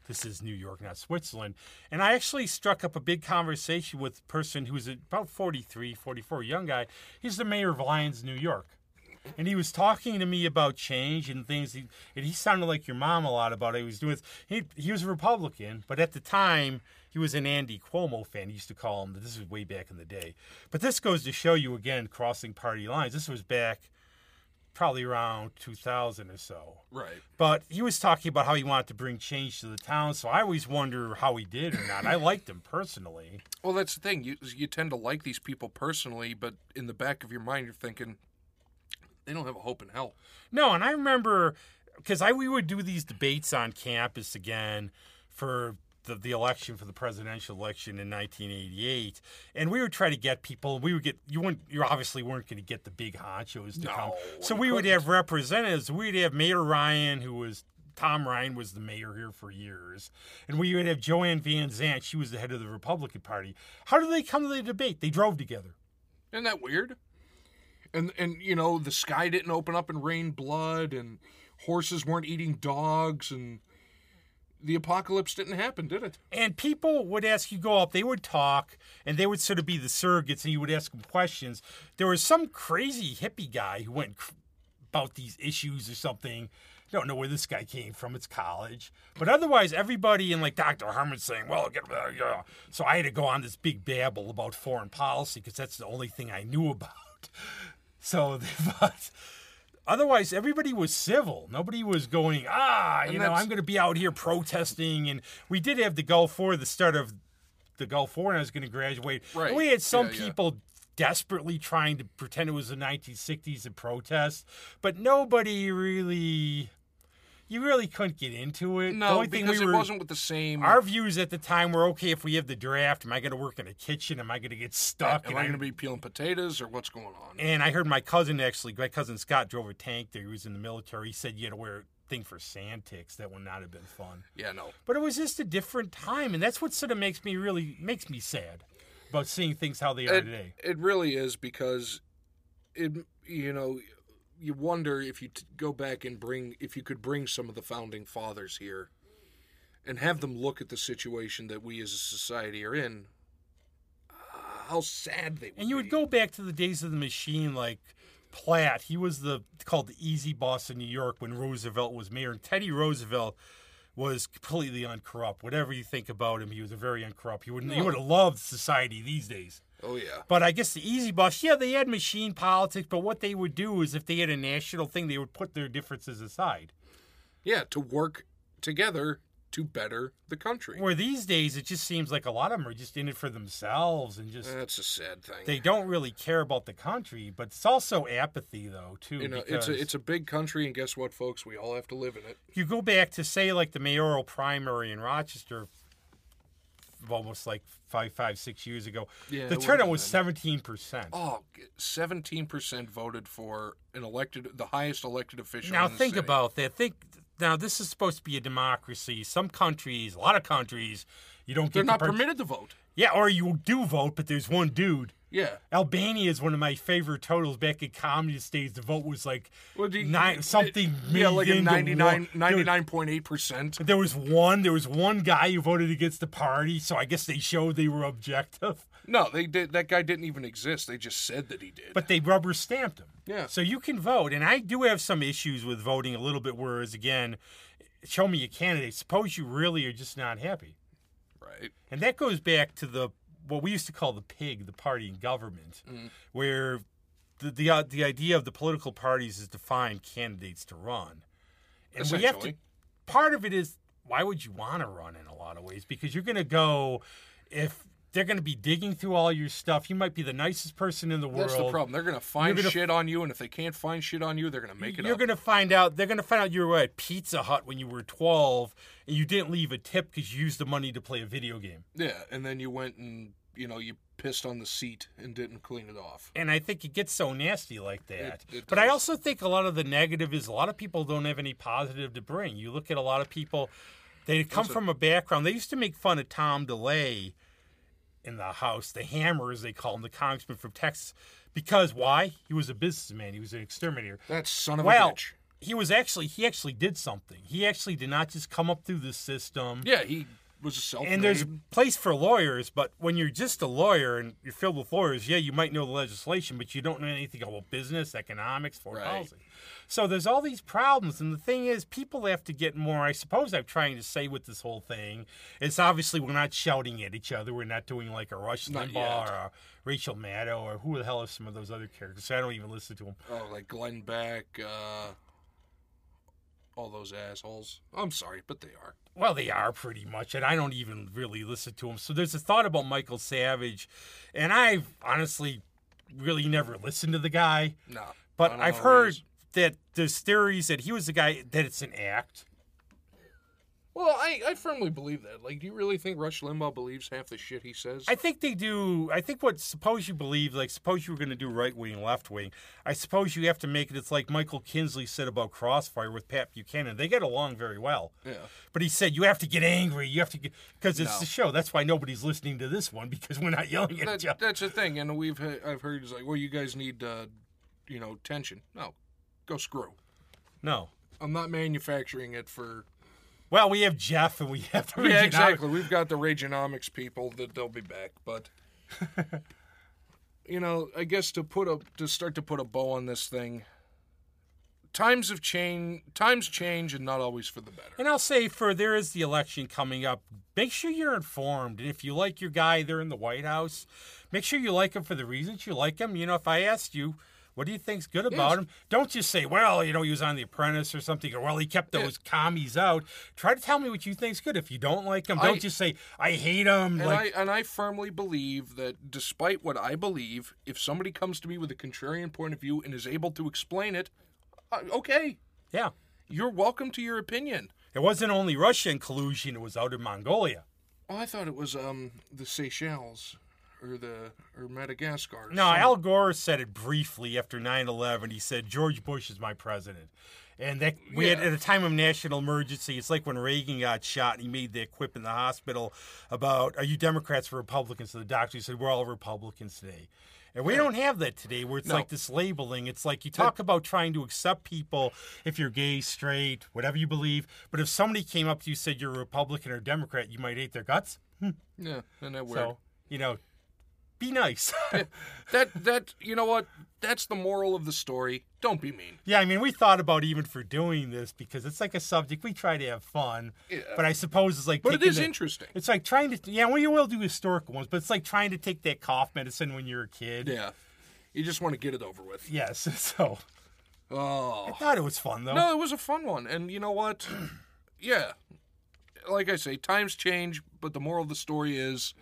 This is New York, not Switzerland. And I actually struck up a big conversation with a person who's about 43, 44, young guy. He's the mayor of Lyons, New York. And he was talking to me about change and things. He, and he sounded like your mom a lot about it. He was doing. He, he was a Republican, but at the time he was an Andy Cuomo fan. He used to call him. This was way back in the day. But this goes to show you again crossing party lines. This was back probably around 2000 or so. Right. But he was talking about how he wanted to bring change to the town. So I always wonder how he did or not. I liked him personally. Well, that's the thing. You you tend to like these people personally, but in the back of your mind, you're thinking they don't have a hope in hell. No, and I remember because I we would do these debates on campus again for the, the election for the presidential election in 1988, and we would try to get people. We would get you weren't you obviously weren't going to get the big honchos to No, come, so we would have representatives. We'd have Mayor Ryan, who was Tom Ryan was the mayor here for years, and we would have Joanne Van Zant. She was the head of the Republican Party. How did they come to the debate? They drove together. Isn't that weird? And and you know the sky didn't open up and rain blood, and horses weren't eating dogs, and the apocalypse didn't happen, did it? And people would ask you go up, they would talk, and they would sort of be the surrogates, and you would ask them questions. There was some crazy hippie guy who went about these issues or something. I Don't know where this guy came from. It's college, but otherwise, everybody and like Dr. Harmon saying, "Well, get uh, yeah." So I had to go on this big babble about foreign policy because that's the only thing I knew about. So, but otherwise, everybody was civil. Nobody was going, ah, you And know, I'm going to be out here protesting. And we did have the Gulf War, the start of the Gulf War, and I was going to graduate. Right. And we had some Yeah, yeah. people desperately trying to pretend it was the 1960s and protest, but nobody really, you really couldn't get into it. No, the only thing because we it were, wasn't with the same. Our views at the time were okay if we have the draft. Am I going to work in a kitchen? Am I going to get stuck? Am I going to be peeling potatoes or what's going on? and I heard my cousin actually, my cousin Scott drove a tank there. He was in the military. He said you had to wear thing for sand ticks That would not have been fun. Yeah, no. But it was just a different time, and that's what sort of makes me really makes me sad about seeing things how they are It, today. it really is because it you know you wonder if you t- go back and bring if you could bring some of the founding fathers here and have them look at the situation that we as a society are in uh, how sad they would And you would go back to the days of the machine, like Platt. He was the called the easy boss in New York when Roosevelt was mayor. And Teddy Roosevelt was completely uncorrupt. Whatever you think about him, he was a very uncorrupt. He would he would have loved society these days. Oh yeah But I guess the easy boss, yeah, they had machine politics. But what they would do is, if they had a national thing, they would put their differences aside. yeah to work together to better the country Where these days, it just seems like a lot of them are just in it for themselves and just that's a sad thing they don't really care about the country. But it's also apathy, though, too. you know it's a it's a big country and guess what folks we all have to live in it you go back to say like the mayoral primary in Rochester, almost like five, five, six years ago. Yeah, the turnout was seventeen percent. Oh, 17% voted for an elected, the highest elected official. Now think city. about that. Think now. This is supposed to be a democracy. Some countries, a lot of countries, you don't get They're not part- permitted to vote. Yeah, or you do vote, but there's one dude. Yeah. Albania is one of my favorite totals. Back in communist days, the vote was like Well, you- nine, something. Yeah, like a million to 99, one. There was- 99.8%. But there was one. There was one guy who voted against the party, so I guess they showed they were objective. No, they did. That guy didn't even exist. They just said that he did. But they rubber stamped him. Yeah. So you can vote, and I do have some issues with voting a little bit. Whereas again, show me a candidate. Suppose you really are just not happy, right. and that goes back to the what we used to call the pig, the party in government, Mm-hmm. where the the uh, the idea of the political parties is to find candidates to run, and we have to. Part of it is why would you want to run in a lot of ways because you're going to go if they're going to be digging through all your stuff. You might be the nicest person in the world. That's the problem. They're going to find gonna- shit on you, and if they can't find shit on you, they're going to make it up. You're going to find out. They're going to find out you were at Pizza Hut when you were 12, and you didn't leave a tip because you used the money to play a video game. Yeah, and then you went and, you know, you pissed on the seat and didn't clean it off. And I think it gets so nasty like that. It- it but I also think a lot of the negative is a lot of people don't have any positive to bring. You look at a lot of people, they come from a background. They used to make fun of Tom DeLay in the House, the Hammer, as they call him, the congressman from Texas. Because why? He was a businessman. He was an exterminator. That son of Well, a bitch. he was actually he actually did something. He actually did not just come up through the system. Yeah, he was a self And there's a place for lawyers, but when you're just a lawyer and you're filled with lawyers, yeah, you might know the legislation, but you don't know anything about business, economics, foreign Right. policy. So there's all these problems, and the thing is, people have to get more. I suppose I'm trying to say with this whole thing, it's obviously we're not shouting at each other. We're not doing like a Rush Not Limbaugh yet. or a Rachel Maddow or who the hell are some of those other characters. I don't even listen to them. Oh, like Glenn Beck, uh, all those assholes. I'm sorry, but they are. Well, they are pretty much, and I don't even really listen to them. So there's a thought about Michael Savage, and I've honestly really never listened to the guy, No. But I've know who he heard that there's theories that he was the guy that it's an act. Well, I, I firmly believe that. Like, do you really think Rush Limbaugh believes half the shit he says? I think they do. I think what suppose you believe, like suppose you were going to do right wing, left wing. I suppose you have to make it. It's like Michael Kinsley said about Crossfire with Pat Buchanan. They get along very well. yeah. But he said you have to get angry. You have to get because it's No. the show. That's why nobody's listening to this one because we're not yelling at That, each other. that's the thing, and we've I've heard it's like, well, you guys need, uh, you know, tension. No, go screw. No. I'm not manufacturing it for. Well, we have Jeff and we have the Yeah, Regenomics. exactly. We've got the Rageonomics people that they'll be back, but you know, I guess to put a to start to put a bow on this thing. Times have changed. Times change, and not always for the better. And I'll say for there is the election coming up. Make sure you're informed. And if you like your guy there in the White House, make sure you like him for the reasons you like him. You know, if I asked you, what do you think's good about him? Don't just say, well, you know, he was on The Apprentice or something, or well, he kept those commies out. Try to tell me what you think's good. If you don't like him, don't I- just say, I hate him. And like, I and I firmly believe that despite what I believe, if somebody comes to me with a contrarian point of view and is able to explain it, uh, okay, yeah. you're welcome to your opinion. It wasn't only Russian collusion, it was out in Mongolia. Oh, I thought it was um the Seychelles or the or Madagascar. or No, Al Gore said it briefly after 9 11. He said, George Bush is my president. And that we had at a time of national emergency. It's like when Reagan got shot and he made that quip in the hospital about are you Democrats or Republicans? So the doctor said we're all Republicans today. And we don't have that today where it's No. like this labeling. It's like you talk about trying to accept people if you're gay, straight, whatever you believe. But if somebody came up to you and said you're a Republican or Democrat, you might hate their guts. Hmm. Yeah, and that weird. So, you know, be nice. that that you know what? That's the moral of the story. Don't be mean. yeah, I mean, we thought about even for doing this because it's like a subject we try to have fun. Yeah. But I suppose it's like But it is the- interesting. It's like trying to yeah, well, you will do historical ones, but it's like trying to take that cough medicine when you're a kid. Yeah, you just want to get it over with. Yes. So Oh I thought it was fun though. no, it was a fun one, and you know what? yeah, like I say, times change, but the moral of the story is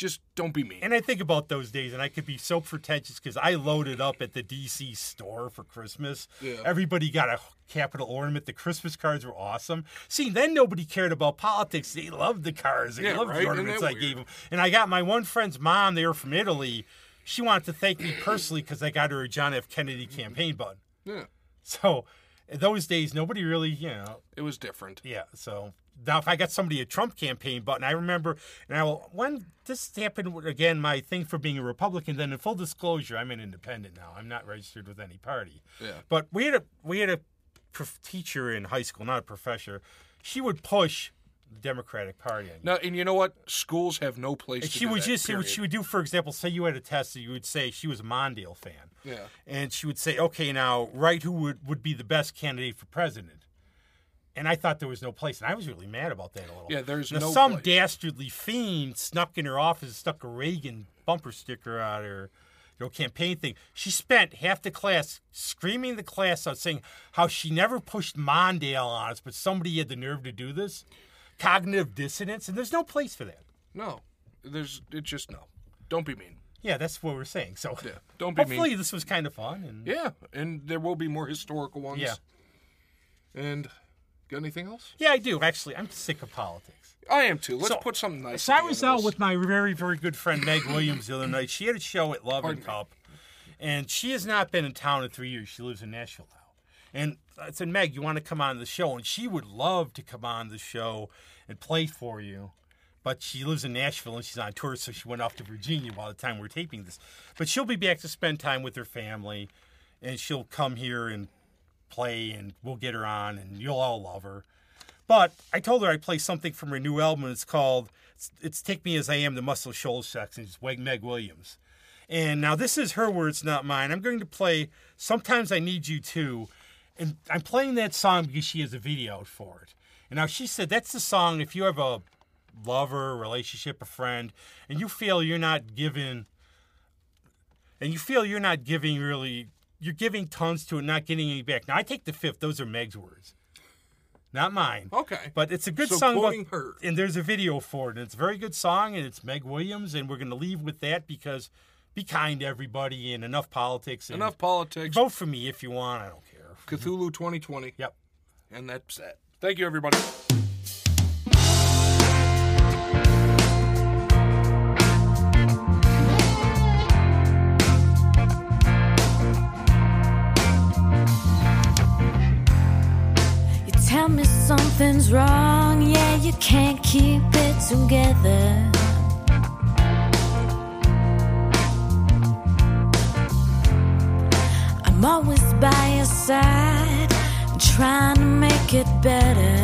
just don't be mean. And I think about those days, and I could be so pretentious because I loaded up at the DC store for Christmas. Yeah. Everybody got a capital ornament. The Christmas cards were awesome. See, then nobody cared about politics. They loved the cards. They Yeah, loved right? the ornaments I gave them. And I got my one friend's mom. They were from Italy. She wanted to thank me personally because I got her a John F. Kennedy campaign button. yeah, So, those days, nobody really, you know, it was different. yeah. So now, if I got somebody a Trump campaign button, I remember. Now, when this happened again, my thing for being a Republican. Then, in full disclosure, I'm an independent now. I'm not registered with any party. Yeah. But we had a we had a teacher in high school, not a professor. She would push the Democratic Party on you. No, and you know what? Schools have no place. And she would just period. she would do. For example, say you had a test, and you would say she was a Mondale fan. Yeah. And she would say, okay, now write who would, would be the best candidate for president. And I thought there was no place, and I was really mad about that a little. Yeah, there's now, no some place. dastardly fiend snuck in her office and stuck a Reagan bumper sticker on her you know, campaign thing. She spent half the class screaming the class out saying how she never pushed Mondale on us, but somebody had the nerve to do this. Cognitive dissonance, and there's no place for that. No, there's it just no. Don't be mean. Yeah, that's what we're saying. So Yeah, don't be hopefully mean. this was kind of fun. And Yeah, and there will be more historical ones. Yeah. And got anything else? yeah, I do actually. I'm sick of politics. I am too. Let's So- put something nice. So I was out with my very, very good friend Meg Williams the other night. She had a show at Love and Pardon me. Cup, and she has not been in town in three years. She lives in Nashville now. And I said, Meg, you want to come on the show? And she would love to come on the show and play for you. But she lives in Nashville and she's on tour, so she went off to Virginia while the time we're taping this. But she'll be back to spend time with her family, and she'll come here and play, and we'll get her on, and you'll all love her. But I told her I'd play something from her new album. It's called it's, it's "Take Me as I Am," the Muscle Shoals section. It's Meg Meg Williams. And now this is her words, not mine. I'm going to play "Sometimes I Need You Too," and I'm playing that song because she has a video for it. And now she said that's the song if you have a lover, relationship, a friend, and you feel you're not giving, and you feel you're not giving really, you're giving tons to it, not getting any back. Now I take the fifth. Those are Meg's words, not mine. Okay. But it's a good So song. about- her. And there's a video for it. And it's a very good song. And it's Meg Williams. And we're going to leave with that because be kind to everybody and enough politics. And Enough politics. Vote for me if you want. I don't care. Cthulhu 2020. Yep. And that's it. Thank you, everybody. Wrong, yeah, you can't keep it together. I'm always by your side, trying to make it better.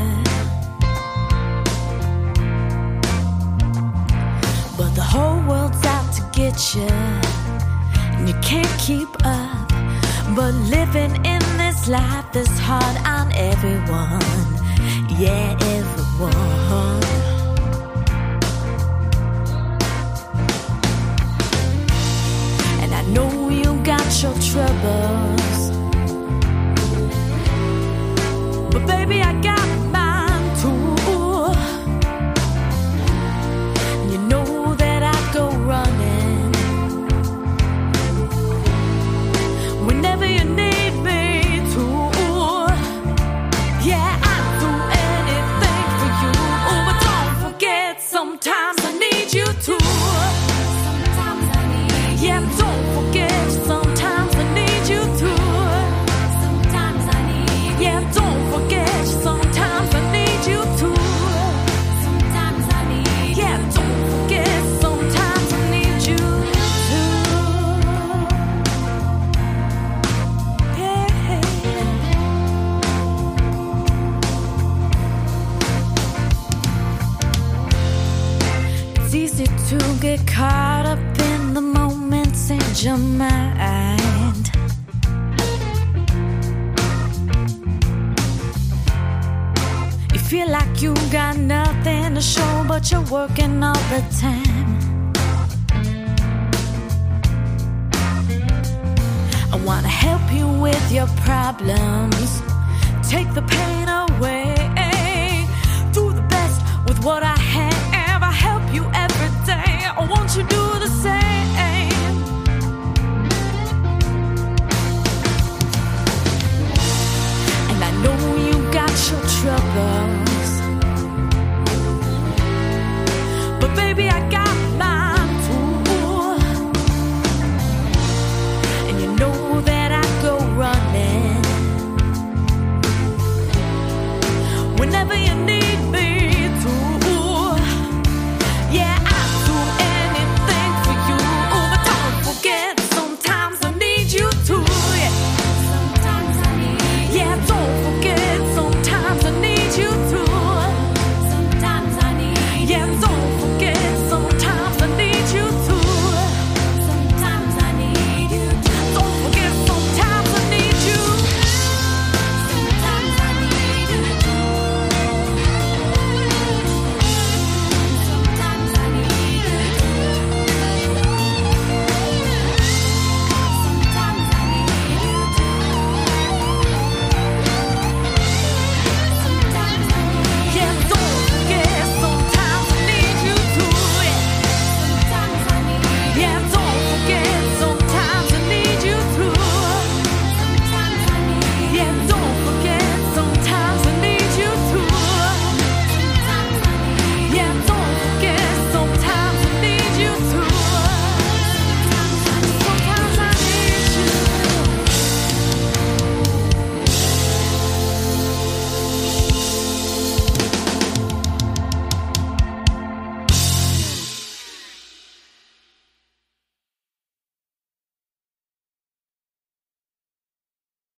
But the whole world's out to get you, and you can't keep up. But living in this life is hard on everyone. Yeah, everyone. And I know you got your troubles. But baby, I got mine too. You know that I go running. Whenever you need your mind. You feel like you got nothing to show, but you're working all the time. I wanna help you with your problems, take the pain away, do the best with what I